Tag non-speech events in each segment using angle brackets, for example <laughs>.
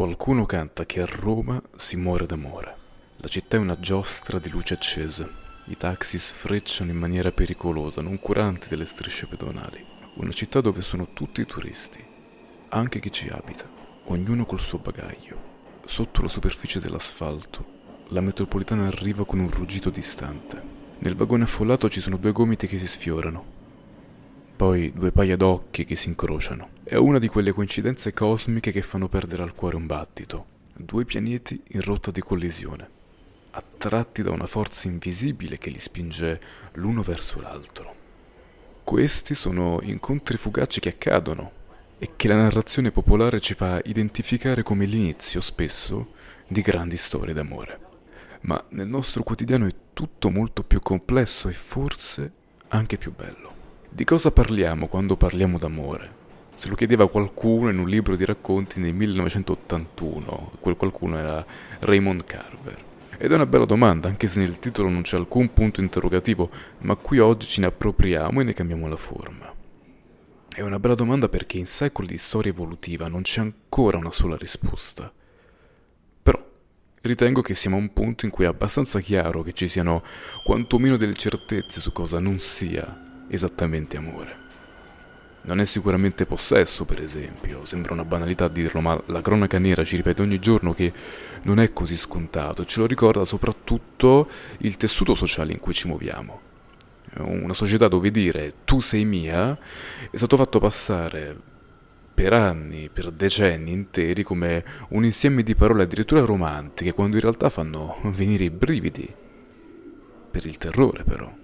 Qualcuno canta che a Roma si muore d'amore. La città è una giostra di luci accese. I taxi sfrecciano in maniera pericolosa, non curanti delle strisce pedonali. Una città dove sono tutti turisti, anche chi ci abita, ognuno col suo bagaglio. Sotto la superficie dell'asfalto, la metropolitana arriva con un ruggito distante. Nel vagone affollato ci sono due gomiti che si sfiorano, poi due paia d'occhi che si incrociano. È una di quelle coincidenze cosmiche che fanno perdere al cuore un battito. Due pianeti in rotta di collisione, attratti da una forza invisibile che li spinge l'uno verso l'altro. Questi sono incontri fugaci che accadono e che la narrazione popolare ci fa identificare come l'inizio, spesso, di grandi storie d'amore. Ma nel nostro quotidiano è tutto molto più complesso e forse anche più bello. Di cosa parliamo quando parliamo d'amore? Se lo chiedeva qualcuno in un libro di racconti nel 1981, quel qualcuno era Raymond Carver. Ed è una bella domanda, anche se nel titolo non c'è alcun punto interrogativo, ma qui oggi ce ne appropriamo e ne cambiamo la forma. È una bella domanda perché in secoli di storia evolutiva non c'è ancora una sola risposta. Però ritengo che siamo a un punto in cui è abbastanza chiaro che ci siano quantomeno delle certezze su cosa non sia esattamente amore. Non è sicuramente possesso, per esempio, sembra una banalità dirlo, ma la cronaca nera ci ripete ogni giorno che non è così scontato ce lo ricorda soprattutto il tessuto sociale in cui ci muoviamo. Una società dove dire tu sei mia è stato fatto passare per anni, per decenni interi come un insieme di parole addirittura romantiche, quando in realtà fanno venire i brividi. Per il terrore, però.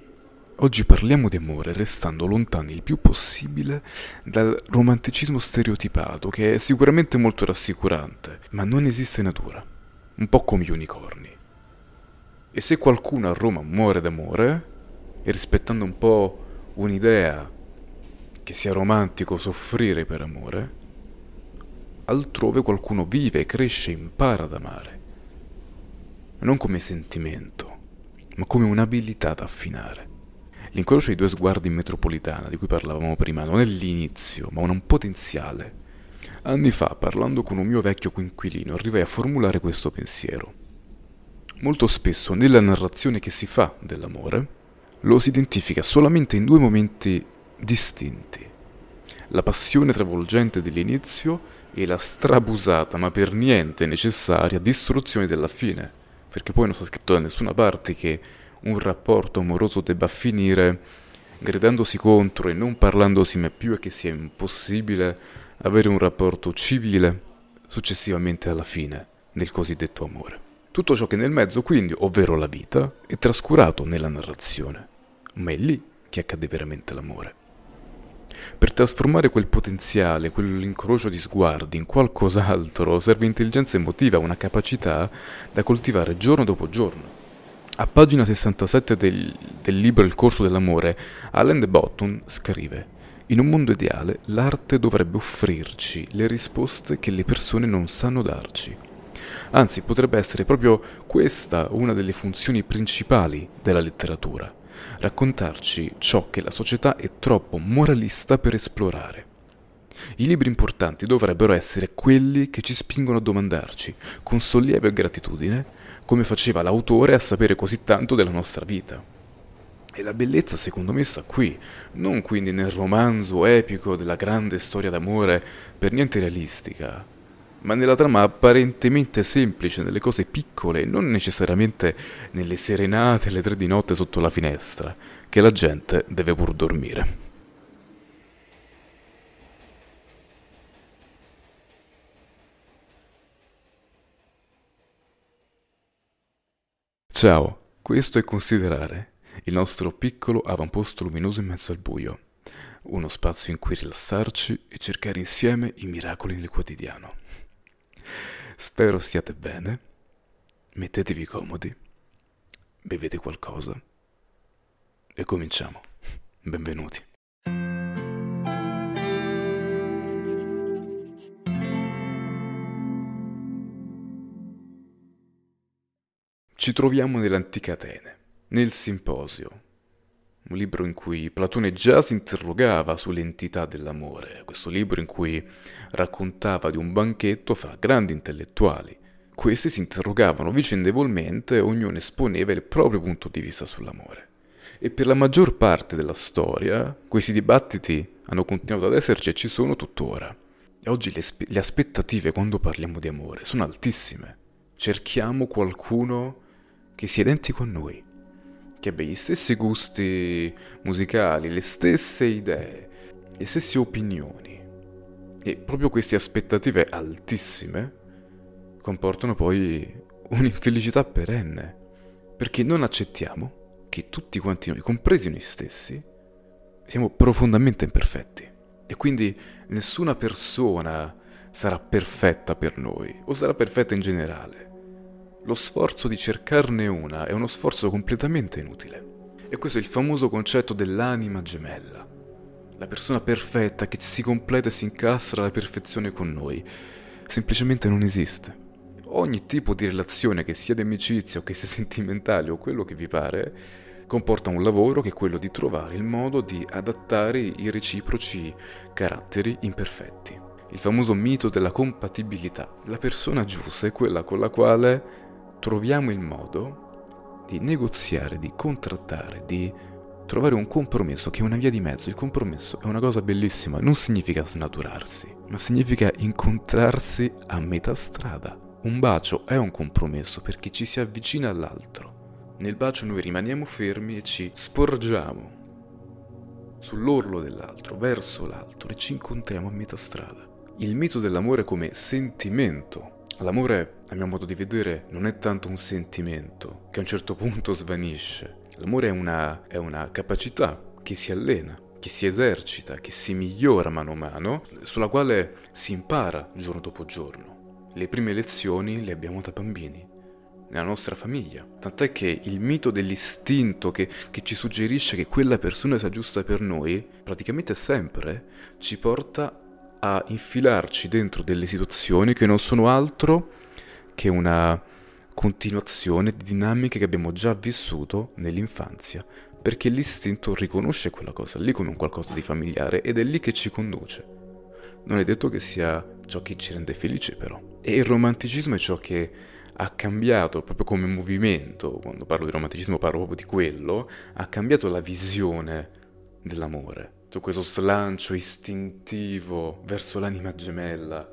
Oggi parliamo di amore restando lontani il più possibile dal romanticismo stereotipato, che è sicuramente molto rassicurante, ma non esiste natura, un po' come gli unicorni. E se qualcuno a Roma muore d'amore, e rispettando un po' un'idea che sia romantico soffrire per amore, altrove qualcuno vive, cresce, impara ad amare. Non come sentimento, ma come un'abilità da affinare. L'incrocio dei due sguardi in metropolitana, di cui parlavamo prima, non è l'inizio, ma un potenziale. Anni fa, parlando con un mio vecchio coinquilino, arrivai a formulare questo pensiero. Molto spesso nella narrazione che si fa dell'amore, lo si identifica solamente in due momenti distinti. La passione travolgente dell'inizio e la strabusata, ma per niente necessaria, distruzione della fine, perché poi non sta scritto da nessuna parte che un rapporto amoroso debba finire gridandosi contro e non parlandosi mai più e che sia impossibile avere un rapporto civile successivamente alla fine del cosiddetto amore. Tutto ciò che nel mezzo quindi, ovvero la vita, è trascurato nella narrazione, ma è lì che accade veramente l'amore. Per trasformare quel potenziale, quell'incrocio di sguardi in qualcos'altro serve intelligenza emotiva, una capacità da coltivare giorno dopo giorno. A pagina 67 del, del libro Il corso dell'amore, Alan de Botton scrive in un mondo ideale l'arte dovrebbe offrirci le risposte che le persone non sanno darci. Anzi, potrebbe essere proprio questa una delle funzioni principali della letteratura, raccontarci ciò che la società è troppo moralista per esplorare. I libri importanti dovrebbero essere quelli che ci spingono a domandarci, con sollievo e gratitudine, come faceva l'autore a sapere così tanto della nostra vita. E la bellezza secondo me sta qui, non quindi nel romanzo epico della grande storia d'amore per niente realistica, ma nella trama apparentemente semplice, nelle cose piccole e non necessariamente nelle serenate alle tre di notte sotto la finestra, che la gente deve pur dormire. Ciao, questo è Considerare, il nostro piccolo avamposto luminoso in mezzo al buio, uno spazio in cui rilassarci e cercare insieme i miracoli nel quotidiano. Spero stiate bene, mettetevi comodi, bevete qualcosa e cominciamo. Benvenuti. Ci troviamo nell'antica Atene, nel simposio, un libro in cui Platone già si interrogava sull'entità dell'amore, questo libro in cui raccontava di un banchetto fra grandi intellettuali. Questi si interrogavano vicendevolmente ognuno esponeva il proprio punto di vista sull'amore. E per la maggior parte della storia questi dibattiti hanno continuato ad esserci e ci sono tuttora. E oggi le, le aspettative quando parliamo di amore sono altissime. Cerchiamo qualcuno che sia identico a noi, che abbia gli stessi gusti musicali, le stesse idee, le stesse opinioni. E proprio queste aspettative altissime comportano poi un'infelicità perenne, perché non accettiamo che tutti quanti noi, compresi noi stessi, siamo profondamente imperfetti. E quindi nessuna persona sarà perfetta per noi, o sarà perfetta in generale lo sforzo di cercarne una è uno sforzo completamente inutile. E questo è il famoso concetto dell'anima gemella. La persona perfetta che si completa e si incastra alla perfezione con noi. Semplicemente non esiste. Ogni tipo di relazione, che sia di amicizia o che sia <laughs> sentimentale o quello che vi pare, comporta un lavoro che è quello di trovare il modo di adattare i reciproci caratteri imperfetti. Il famoso mito della compatibilità. La persona giusta è quella con la quale troviamo il modo di negoziare, di contrattare, di trovare un compromesso che è una via di mezzo. Il compromesso è una cosa bellissima, non significa snaturarsi, ma significa incontrarsi a metà strada. Un bacio è un compromesso perché ci si avvicina all'altro. Nel bacio noi rimaniamo fermi e ci sporgiamo sull'orlo dell'altro, verso l'altro e ci incontriamo a metà strada. Il mito dell'amore come sentimento L'amore, a mio modo di vedere, non è tanto un sentimento che a un certo punto svanisce. L'amore è una, è una capacità che si allena, che si esercita, che si migliora mano a mano, sulla quale si impara giorno dopo giorno. Le prime lezioni le abbiamo da bambini, nella nostra famiglia. Tant'è che il mito dell'istinto che, che, ci suggerisce che quella persona sia giusta per noi, praticamente sempre ci porta a infilarci dentro delle situazioni che non sono altro che una continuazione di dinamiche che abbiamo già vissuto nell'infanzia, perché l'istinto riconosce quella cosa lì come un qualcosa di familiare ed è lì che ci conduce. Non è detto che sia ciò che ci rende felici però. E il romanticismo è ciò che ha cambiato proprio come movimento, quando parlo di romanticismo parlo proprio di quello, ha cambiato la visione dell'amore questo slancio istintivo verso l'anima gemella,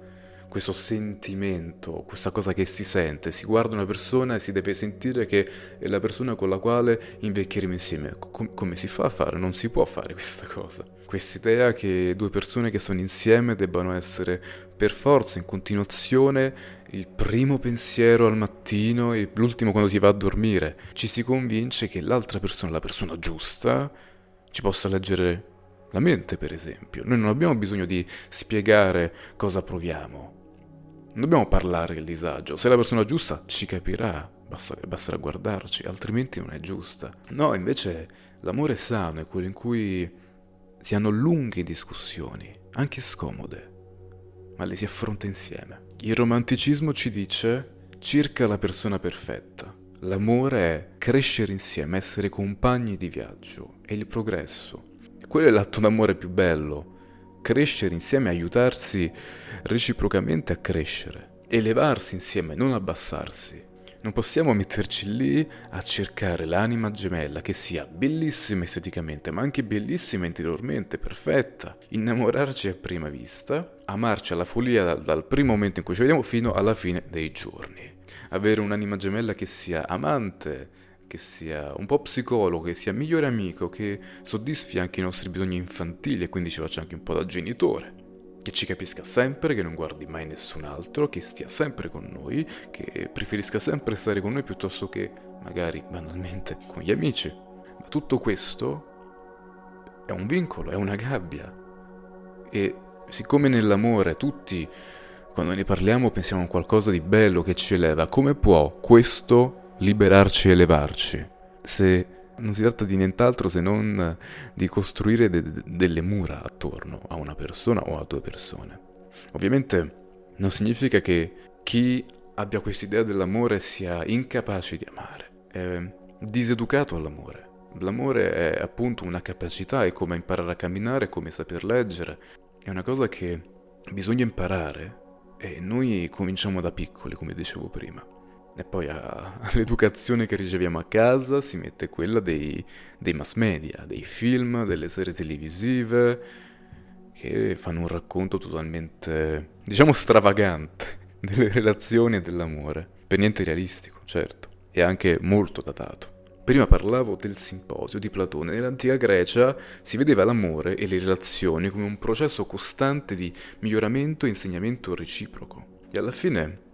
questo sentimento, questa cosa che si sente, si guarda una persona e si deve sentire che è la persona con la quale invecchieremo insieme. Com- come si fa a fare? Non si può fare questa cosa. Quest'idea che due persone che sono insieme debbano essere per forza in continuazione il primo pensiero al mattino e l'ultimo quando si va a dormire. Ci si convince che l'altra persona, la persona giusta, ci possa leggere la mente, per esempio. Noi non abbiamo bisogno di spiegare cosa proviamo. Non dobbiamo parlare il disagio. Se la persona giusta ci capirà, basta, basterà guardarci, altrimenti non è giusta. No, invece l'amore sano è quello in cui si hanno lunghe discussioni, anche scomode, ma le si affronta insieme. Il romanticismo ci dice circa la persona perfetta. L'amore è crescere insieme, essere compagni di viaggio, è il progresso, quello è l'atto d'amore più bello. Crescere insieme, aiutarsi reciprocamente a crescere. Elevarsi insieme, non abbassarsi. Non possiamo metterci lì a cercare l'anima gemella che sia bellissima esteticamente, ma anche bellissima interiormente, perfetta. Innamorarci a prima vista, amarci alla follia dal, dal primo momento in cui ci vediamo fino alla fine dei giorni. Avere un'anima gemella che sia amante, che sia un po' psicologo, che sia migliore amico, che soddisfi anche i nostri bisogni infantili e quindi ci faccia anche un po' da genitore. Che ci capisca sempre, che non guardi mai nessun altro, che stia sempre con noi, che preferisca sempre stare con noi piuttosto che magari banalmente con gli amici. Ma tutto questo è un vincolo, è una gabbia. E siccome nell'amore tutti, quando ne parliamo, pensiamo a qualcosa di bello che ci eleva, come può questo liberarci e elevarci, se non si tratta di nient'altro se non di costruire de- delle mura attorno a una persona o a due persone. Ovviamente non significa che chi abbia quest'idea dell'amore sia incapace di amare, è diseducato all'amore, L'amore è appunto una capacità, è come imparare a camminare, è come saper leggere. È una cosa che bisogna imparare e noi cominciamo da piccoli, come dicevo prima. E poi <laughs> all'educazione che riceviamo a casa si mette quella dei, dei mass media, dei film, delle serie televisive, che fanno un racconto totalmente, diciamo, stravagante <laughs> delle relazioni e dell'amore. Per niente realistico, certo, e anche molto datato. Prima parlavo del simposio di Platone. Nell'antica Grecia si vedeva l'amore e le relazioni come un processo costante di miglioramento e insegnamento reciproco. E alla fine,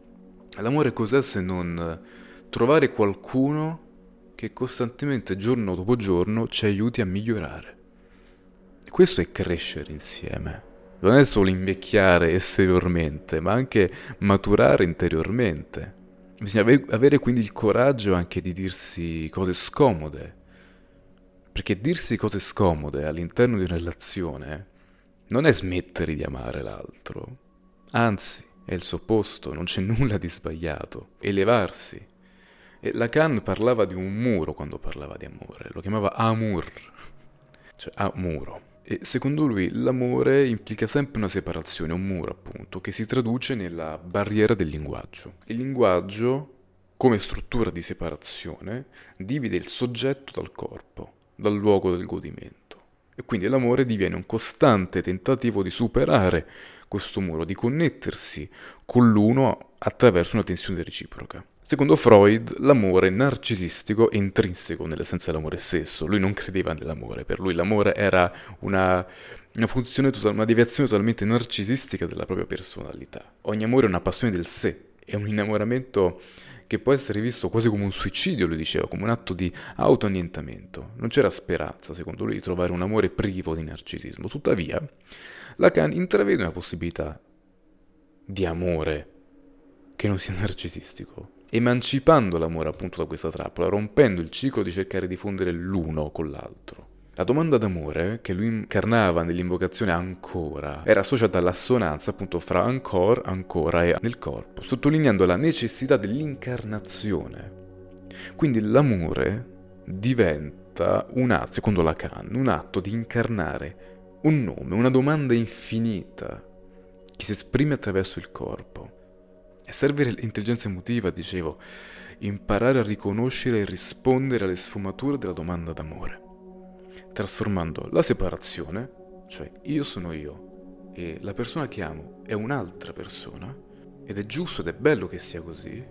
l'amore cos'è se non trovare qualcuno che costantemente, giorno dopo giorno, ci aiuti a migliorare? E questo è crescere insieme. Non è solo invecchiare esteriormente, ma anche maturare interiormente. Bisogna avere quindi il coraggio anche di dirsi cose scomode. Perché dirsi cose scomode all'interno di una relazione non è smettere di amare l'altro. Anzi, è il suo opposto, non c'è <laughs> nulla di sbagliato. Elevarsi. E Lacan parlava di un muro quando parlava di amore, lo chiamava amur, cioè a. E secondo lui l'amore implica sempre una separazione, un muro appunto, che si traduce nella barriera del linguaggio. Il linguaggio, come struttura di separazione, divide il soggetto dal corpo, dal luogo del godimento. E quindi l'amore diviene un costante tentativo di superare questo muro, di connettersi con l'uno attraverso una tensione reciproca. Secondo Freud, l'amore narcisistico è intrinseco nell'essenza dell'amore stesso. Lui non credeva nell'amore, per lui l'amore era una, una funzione, una deviazione totalmente narcisistica della propria personalità. Ogni amore è una passione del sé, è un innamoramento che può essere visto quasi come un suicidio, lui diceva, come un atto di autoannientamento. Non c'era speranza, secondo lui, di trovare un amore privo di narcisismo. Tuttavia, Lacan intravede una possibilità di amore che non sia <laughs> narcisistico emancipando l'amore appunto da questa trappola, rompendo il ciclo di cercare di fondere l'uno con l'altro. La domanda d'amore che lui incarnava nell'invocazione ancora era associata all'assonanza appunto fra ancora, ancora e nel corpo, sottolineando la necessità dell'incarnazione. Quindi l'amore diventa un atto, secondo Lacan, un atto di incarnare un nome, una domanda infinita che si esprime attraverso il corpo. E serve l'intelligenza emotiva, dicevo, imparare a riconoscere e rispondere alle sfumature della domanda d'amore, trasformando la separazione, cioè io sono io e la persona che amo è un'altra persona, ed è giusto ed è bello che sia così,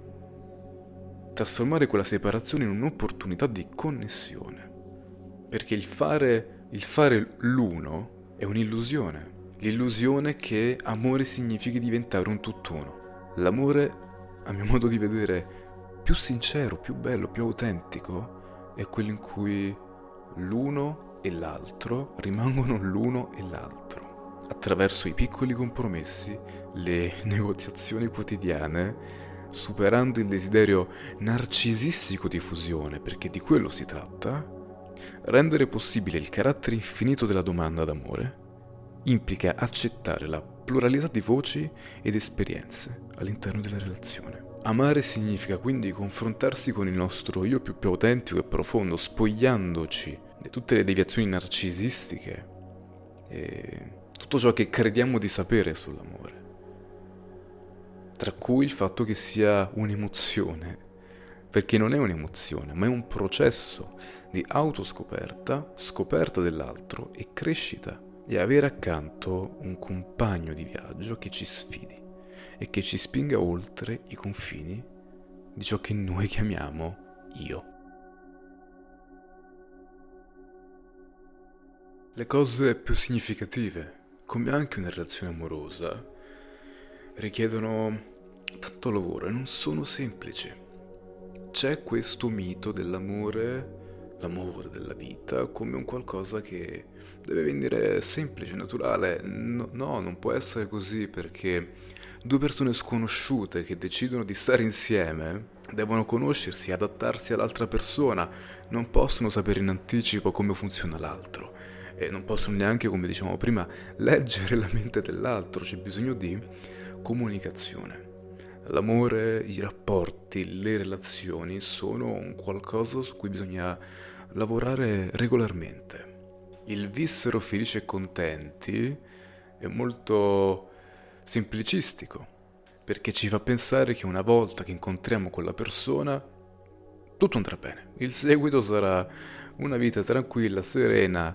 trasformare quella separazione in un'opportunità di connessione. Perché il fare, il fare l'uno è un'illusione. L'illusione che amore significhi diventare un tutt'uno. L'amore, a mio modo di vedere, più sincero, più bello, più autentico, è quello in cui l'uno e l'altro rimangono l'uno e l'altro. Attraverso i piccoli compromessi, le <laughs> negoziazioni quotidiane, superando il desiderio narcisistico di fusione, perché di quello si tratta, rendere possibile il carattere infinito della domanda d'amore implica accettare la pluralità di voci ed esperienze all'interno della relazione. Amare significa quindi confrontarsi con il nostro io più, più autentico e profondo, spogliandoci tutte le deviazioni narcisistiche tutto ciò che crediamo di sapere sull'amore. Tra cui il fatto che sia un'emozione, perché non è un'emozione, ma è un processo di autoscoperta, scoperta dell'altro e crescita e avere accanto un compagno di viaggio che ci sfidi e che ci spinga oltre i confini di ciò che noi chiamiamo io. Le cose più significative, come anche una relazione amorosa, richiedono tanto lavoro e non sono semplici. C'è questo mito dell'amore l'amore della vita come un qualcosa che deve venire semplice, naturale. No, no, non può essere così perché due persone sconosciute che decidono di stare insieme devono conoscersi, adattarsi all'altra persona, non possono sapere in anticipo come funziona l'altro e non possono neanche, come dicevamo prima, leggere la mente dell'altro, c'è bisogno di comunicazione. L'amore, i rapporti, le relazioni sono un qualcosa su cui bisogna lavorare regolarmente. Il vissero felici e contenti è molto semplicistico, perché ci fa pensare che una volta che incontriamo quella persona, tutto andrà bene. Il seguito sarà una vita tranquilla, serena,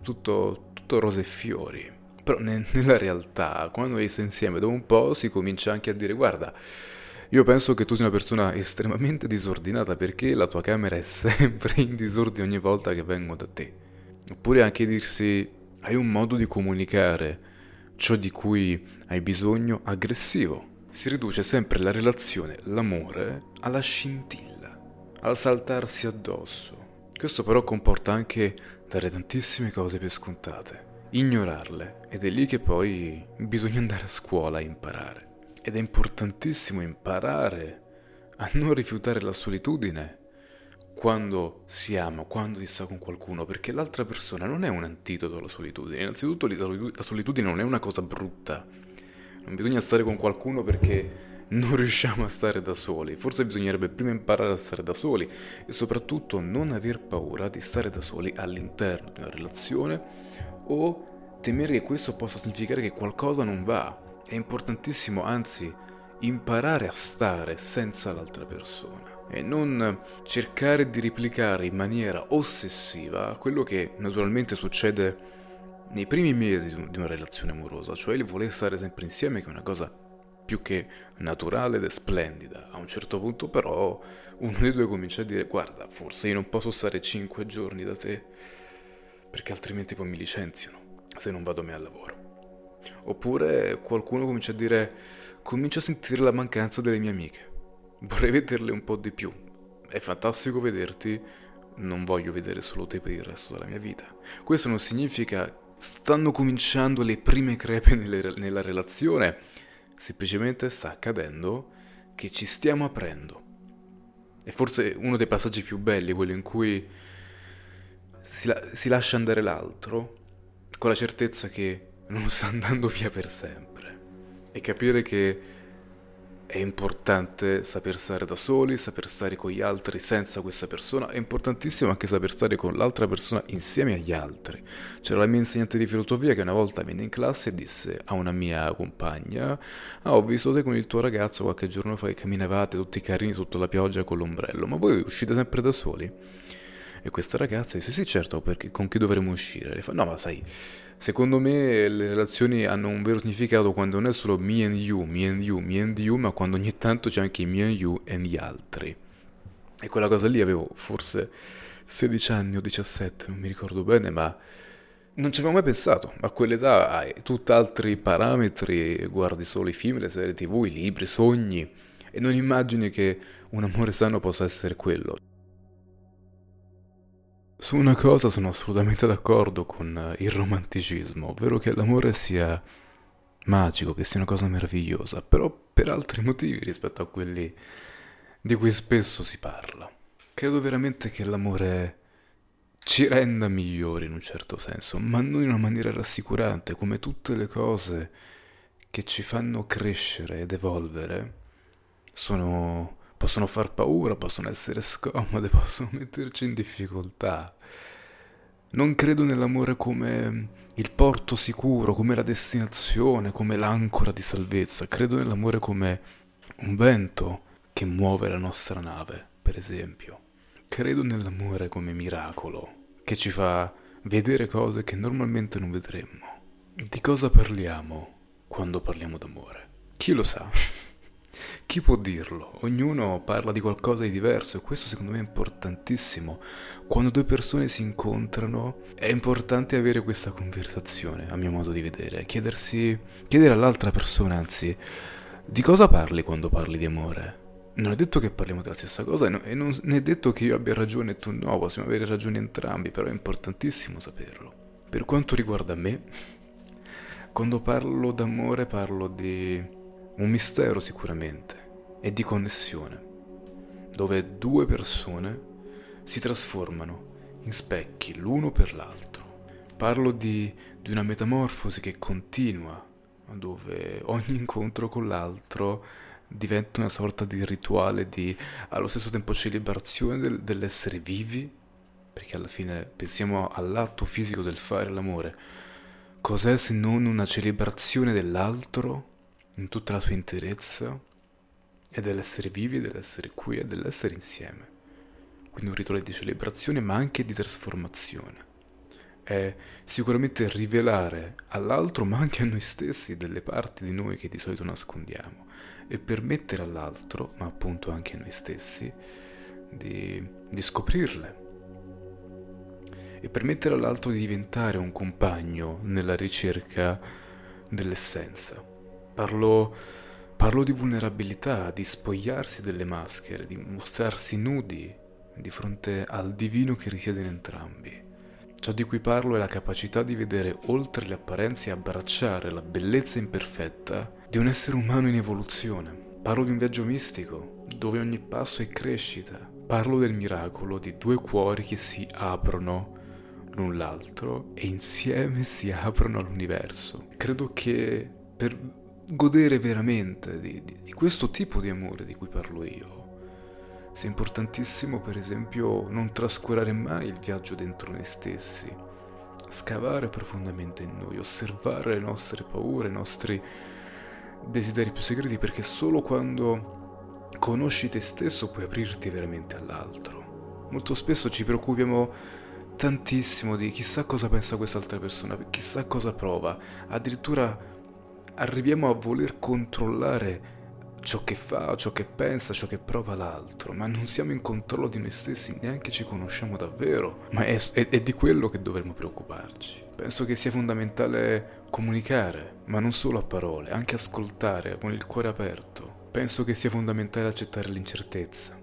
tutto, tutto rose e fiori. Però <laughs> nella realtà, quando li sei insieme dopo un po', si comincia anche a dire guarda, io penso che tu sia una persona estremamente disordinata perché la tua camera è <laughs> sempre in disordine ogni volta che vengo da te. Oppure anche dirsi hai un modo di comunicare ciò di cui hai bisogno aggressivo. Si riduce sempre la relazione, l'amore, alla scintilla, al saltarsi addosso. Questo però comporta anche dare tantissime cose per scontate, ignorarle ed è lì che poi bisogna andare a scuola a imparare. Ed è importantissimo imparare a non rifiutare la solitudine quando si ama, quando si sta con qualcuno, perché l'altra persona non è un antidoto alla solitudine. Innanzitutto la solitudine non è una cosa brutta. Non bisogna stare con qualcuno perché non riusciamo a stare da soli. Forse bisognerebbe prima imparare a stare da soli e soprattutto non aver paura di stare da soli all'interno di una relazione o temere che questo possa significare che qualcosa non va. È importantissimo, anzi, imparare a stare senza l'altra persona e non cercare di replicare in maniera ossessiva quello che naturalmente succede nei primi mesi di una relazione amorosa, cioè il voler stare sempre insieme, che è una cosa più che naturale ed è splendida. A un certo punto però uno dei due comincia a dire guarda, forse io non posso stare 5 giorni da te perché altrimenti poi mi licenziano se non vado mai al lavoro. Oppure qualcuno comincia a dire, comincio a sentire la mancanza delle mie amiche. Vorrei vederle un po' di più. È fantastico vederti, non voglio vedere solo te per il resto della mia vita. Questo non significa stanno cominciando le prime crepe nelle, nella relazione, semplicemente sta accadendo che ci stiamo aprendo. E forse uno dei passaggi più belli, quello in cui si, la- si lascia andare l'altro, con la certezza che non sta andando via per sempre. E capire che è importante saper stare da soli, saper stare con gli altri senza questa persona, è importantissimo anche saper stare con l'altra persona insieme agli altri. C'era la mia insegnante di filosofia che una volta venne in classe e disse a una mia compagna, ah ho visto te con il tuo ragazzo qualche giorno fa che camminavate tutti carini sotto la pioggia con l'ombrello, ma voi uscite sempre da soli? E questa ragazza disse sì certo, perché con chi dovremmo uscire? Le fa no ma sai Secondo me le relazioni hanno un vero significato quando non è solo me and you, me and you, me and you, ma quando ogni tanto c'è anche me and you e gli altri. E quella cosa lì avevo forse 16 anni o 17, non mi ricordo bene, ma non ci avevo mai pensato. A quell'età hai tutt'altri parametri, guardi solo i film, le serie tv, i libri, i sogni, e non immagini che un amore sano possa essere quello. Su una cosa sono assolutamente d'accordo con il romanticismo, ovvero che l'amore sia magico, che sia una cosa meravigliosa, però per altri motivi rispetto a quelli di cui spesso si parla. Credo veramente che l'amore ci renda migliori in un certo senso, ma non in una maniera rassicurante, come tutte le cose che ci fanno crescere ed evolvere sono possono far paura, possono essere scomode, <laughs> possono metterci in difficoltà. Non credo nell'amore come il porto sicuro, come la destinazione, come l'ancora di salvezza. Credo nell'amore come un vento che muove la nostra nave, per esempio. Credo nell'amore come miracolo, che ci fa vedere cose che normalmente non vedremmo. Di cosa parliamo quando parliamo d'amore? Chi lo sa? <laughs> Chi può dirlo? Ognuno parla di qualcosa di diverso e questo secondo me è importantissimo. Quando due persone si incontrano è importante avere questa conversazione, a mio modo di vedere, chiedersi, chiedere all'altra persona, anzi, di cosa parli quando parli di amore? Non è detto che parliamo della stessa cosa e non è detto che io abbia ragione e tu no, possiamo avere ragione entrambi, però è importantissimo saperlo. Per quanto riguarda me, quando parlo d'amore parlo di un mistero sicuramente e di connessione, dove due persone si trasformano in specchi l'uno per l'altro. Parlo di, di una metamorfosi che continua, dove ogni incontro con l'altro diventa una sorta di rituale di allo stesso tempo celebrazione del, dell'essere vivi, perché alla fine pensiamo all'atto fisico del fare l'amore. Cos'è se non una celebrazione dell'altro in tutta la sua interezza e dell'essere vivi, dell'essere qui e dell'essere insieme? Quindi un rituale di celebrazione ma anche di trasformazione. È sicuramente rivelare all'altro ma anche a noi stessi delle parti di noi che di solito nascondiamo e permettere all'altro, ma appunto anche a noi stessi, di, di scoprirle e permettere all'altro di diventare un compagno nella ricerca dell'essenza. Parlo, parlo di vulnerabilità, di spogliarsi delle maschere, di mostrarsi nudi di fronte al divino che risiede in entrambi. Ciò di cui parlo è la capacità di vedere oltre le apparenze e abbracciare la bellezza imperfetta di un essere umano in evoluzione. Parlo di un viaggio mistico, dove ogni passo è crescita, Parlo del miracolo di due cuori che si aprono l'un l'altro e insieme si aprono all'universo. Credo che per godere veramente di, di, di questo tipo di amore di cui parlo io, sia importantissimo per esempio non trascurare mai il viaggio dentro noi stessi, scavare profondamente in noi, osservare le nostre paure, i nostri desideri più segreti, perché solo quando conosci te stesso puoi aprirti veramente all'altro. Molto spesso ci preoccupiamo tantissimo di chissà cosa pensa quest'altra persona, chissà cosa prova, addirittura arriviamo a voler controllare ciò che fa, ciò che pensa, ciò che prova l'altro, ma non siamo in controllo di noi stessi, neanche ci conosciamo davvero, ma è, è, è di quello che dovremmo preoccuparci. Penso che sia fondamentale comunicare, ma non solo a parole, anche ascoltare con il cuore aperto, Penso che sia fondamentale accettare l'incertezza,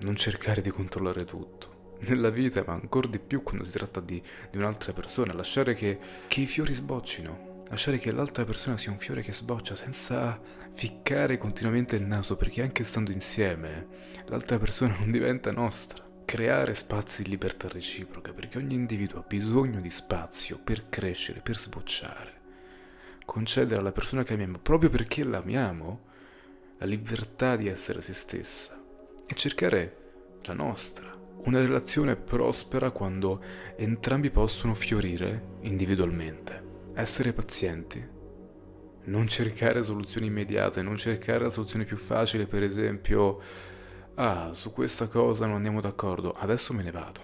non cercare di controllare tutto. Nella vita, ma ancora di più quando si tratta di, di un'altra persona, lasciare che, che i fiori sboccino, lasciare che l'altra persona sia un fiore che sboccia senza ficcare continuamente il naso, perché anche stando insieme l'altra persona non diventa nostra. Creare spazi di libertà reciproca, perché ogni individuo ha bisogno di spazio per crescere, per sbocciare. Concedere alla persona che amiamo, proprio perché l'amiamo, la libertà di essere se stessa e cercare la nostra. Una relazione prospera quando entrambi possono fiorire individualmente. Essere pazienti. Non cercare soluzioni immediate, non cercare la soluzione più facile, per esempio, ah, su questa cosa non andiamo d'accordo, adesso me ne vado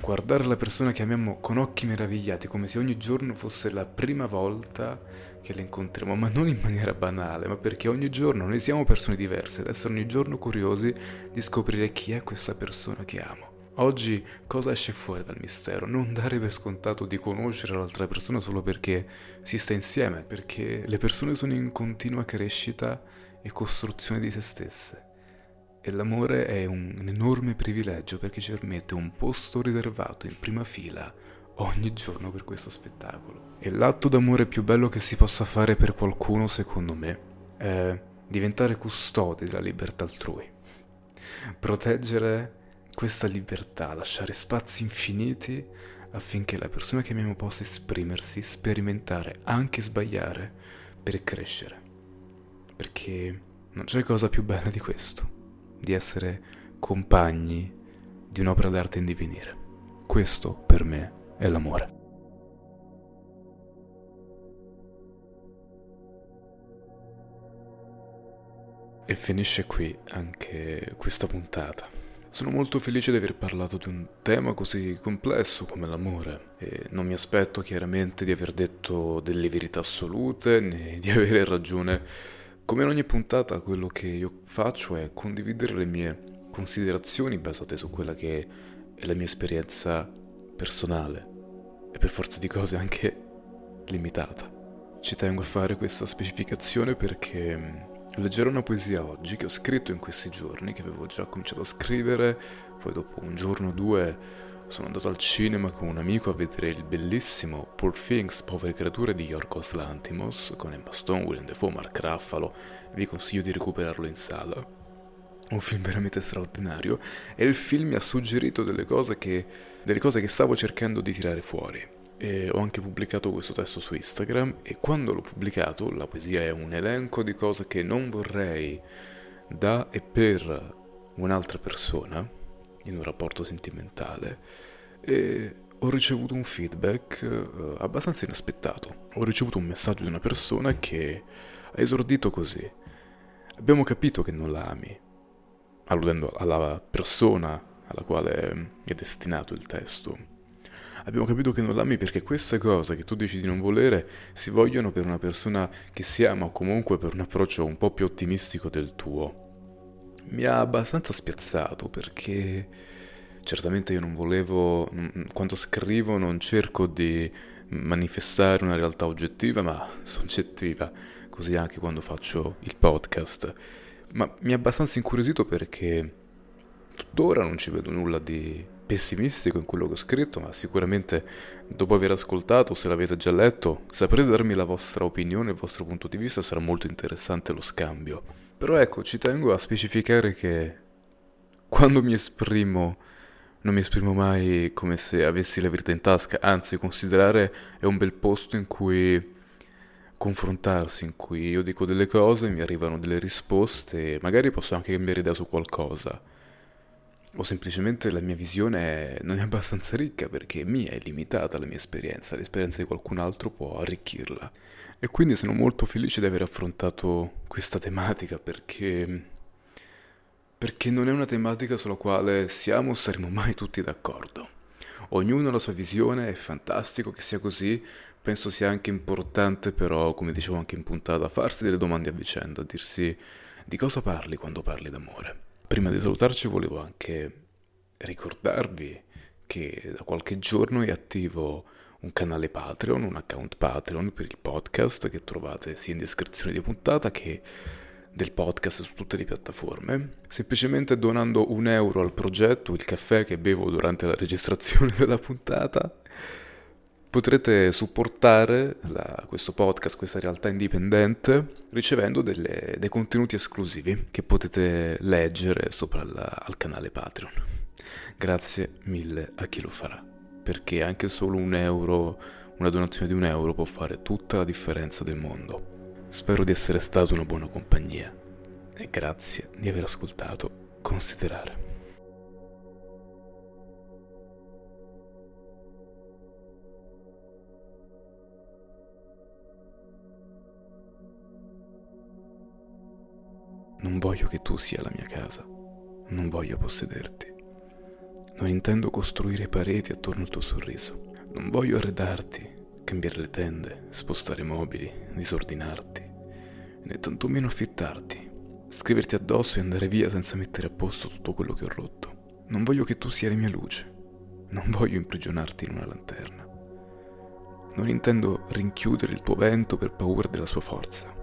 guardare la persona che amiamo con occhi meravigliati, come se ogni giorno fosse la prima volta che la incontriamo, ma non in maniera banale, ma perché ogni giorno noi siamo persone diverse ed essere ogni giorno curiosi di scoprire chi è questa persona che amo. Oggi cosa esce fuori dal mistero? Non dare per scontato di conoscere l'altra persona solo perché si sta insieme, perché le persone sono in continua crescita e costruzione di se stesse. E l'amore è un, enorme privilegio perché ci permette un posto riservato in prima fila ogni giorno per questo spettacolo. E l'atto d'amore più bello che si possa fare per qualcuno, secondo me, è diventare custode della libertà altrui. Proteggere questa libertà, lasciare spazi infiniti affinché la persona che amiamo possa esprimersi, sperimentare, anche sbagliare, per crescere. Perché non c'è cosa più bella di questo di essere compagni di un'opera d'arte in divenire. Questo per me è l'amore. E finisce qui anche questa puntata. Sono molto felice di aver parlato di un tema così complesso come l'amore e non mi aspetto chiaramente di aver detto delle verità assolute né <laughs> di avere ragione come in ogni puntata quello che io faccio è condividere le mie considerazioni basate su quella che è la mia esperienza personale e per forza di cose anche limitata. Ci tengo a fare questa specificazione perché mm, leggerò una poesia oggi che ho scritto in questi giorni, che avevo già cominciato a scrivere, poi dopo un giorno o due sono andato al cinema con un amico a vedere il bellissimo Poor Things, Povere Creature di Yorgos Lantimos con Emma Stone, William Defoe, Mark Ruffalo. Vi consiglio di recuperarlo in sala. Un film veramente straordinario e il film mi ha suggerito delle cose che, delle cose che stavo cercando di tirare fuori. E ho anche pubblicato questo testo su Instagram e quando l'ho pubblicato, la poesia è un elenco di cose che non vorrei da e per un'altra persona, in un rapporto sentimentale, e ho ricevuto un feedback uh, abbastanza inaspettato. Ho ricevuto un messaggio di una persona che ha esordito così. Abbiamo capito che non la ami, alludendo alla persona alla quale è destinato il testo. Abbiamo capito che non l'ami perché queste cose che tu dici di non volere si vogliono per una persona che si ama o comunque per un approccio un po' più ottimistico del tuo. Mi ha abbastanza spiazzato perché certamente io non volevo, quando scrivo non cerco di manifestare una realtà oggettiva ma <laughs> soggettiva, così anche quando faccio il podcast. Ma mi ha abbastanza incuriosito perché tuttora non ci vedo nulla di pessimistico in quello che ho scritto, ma sicuramente dopo aver ascoltato, se l'avete già letto, saprete darmi la vostra opinione, il vostro punto di vista, sarà molto interessante lo scambio. Però ecco, ci tengo a specificare che quando mi esprimo non mi esprimo mai come se avessi la verità in tasca, anzi considerare è un bel posto in cui confrontarsi, in cui io dico delle cose, mi arrivano delle risposte magari posso anche cambiare idea su qualcosa o semplicemente la mia visione non è abbastanza ricca perché mia è limitata la mia esperienza, l'esperienza di qualcun altro può arricchirla. E quindi sono molto felice di aver affrontato questa tematica perché perché non è una tematica sulla quale siamo o saremo mai tutti d'accordo. Ognuno ha la sua visione, è fantastico che sia così, penso sia anche importante però, come dicevo anche in puntata, farsi delle domande a vicenda, dirsi di cosa parli quando parli d'amore. Prima di salutarci volevo anche ricordarvi che da qualche giorno è attivo un canale Patreon, un account Patreon per il podcast che trovate sia in descrizione di puntata che del podcast su tutte le piattaforme. Semplicemente donando un euro al progetto, il caffè che bevo durante la registrazione <laughs> della puntata, potrete supportare la, questo podcast, questa realtà indipendente, ricevendo delle, dei contenuti esclusivi che potete leggere sopra la, al canale Patreon. Grazie mille a chi lo farà, perché anche solo un euro, una donazione di un euro può fare tutta la differenza del mondo. Spero di essere stato una buona compagnia e grazie di aver ascoltato Considerare. Non voglio che tu sia la mia casa, non voglio possederti. Non intendo costruire pareti attorno al tuo sorriso. Non voglio arredarti, cambiare le tende, spostare mobili, disordinarti, né tantomeno affittarti, scriverti addosso e andare via senza mettere a posto tutto quello che ho rotto. Non voglio che tu sia la mia luce, non voglio imprigionarti in una lanterna. Non intendo rinchiudere il tuo vento per paura della sua forza.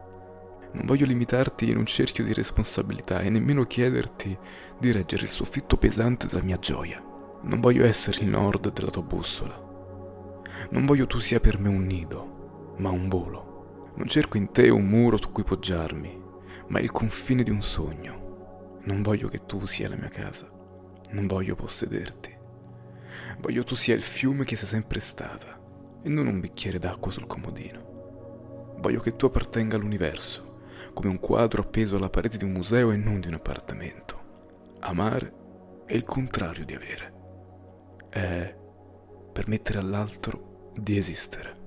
Non voglio limitarti in un cerchio di responsabilità e nemmeno chiederti di reggere il soffitto pesante della mia gioia. Non voglio essere il nord della tua bussola. Non voglio tu sia per me un nido, ma un volo. Non cerco in te un muro su cui poggiarmi, ma il confine di un sogno. Non voglio che tu sia la mia casa. Non voglio possederti. Voglio tu sia il fiume che sei sempre stata e non un bicchiere d'acqua sul comodino. Voglio che tu appartenga all'universo come un quadro appeso alla parete di un museo e non di un appartamento. Amare è il contrario di avere. È permettere all'altro di esistere.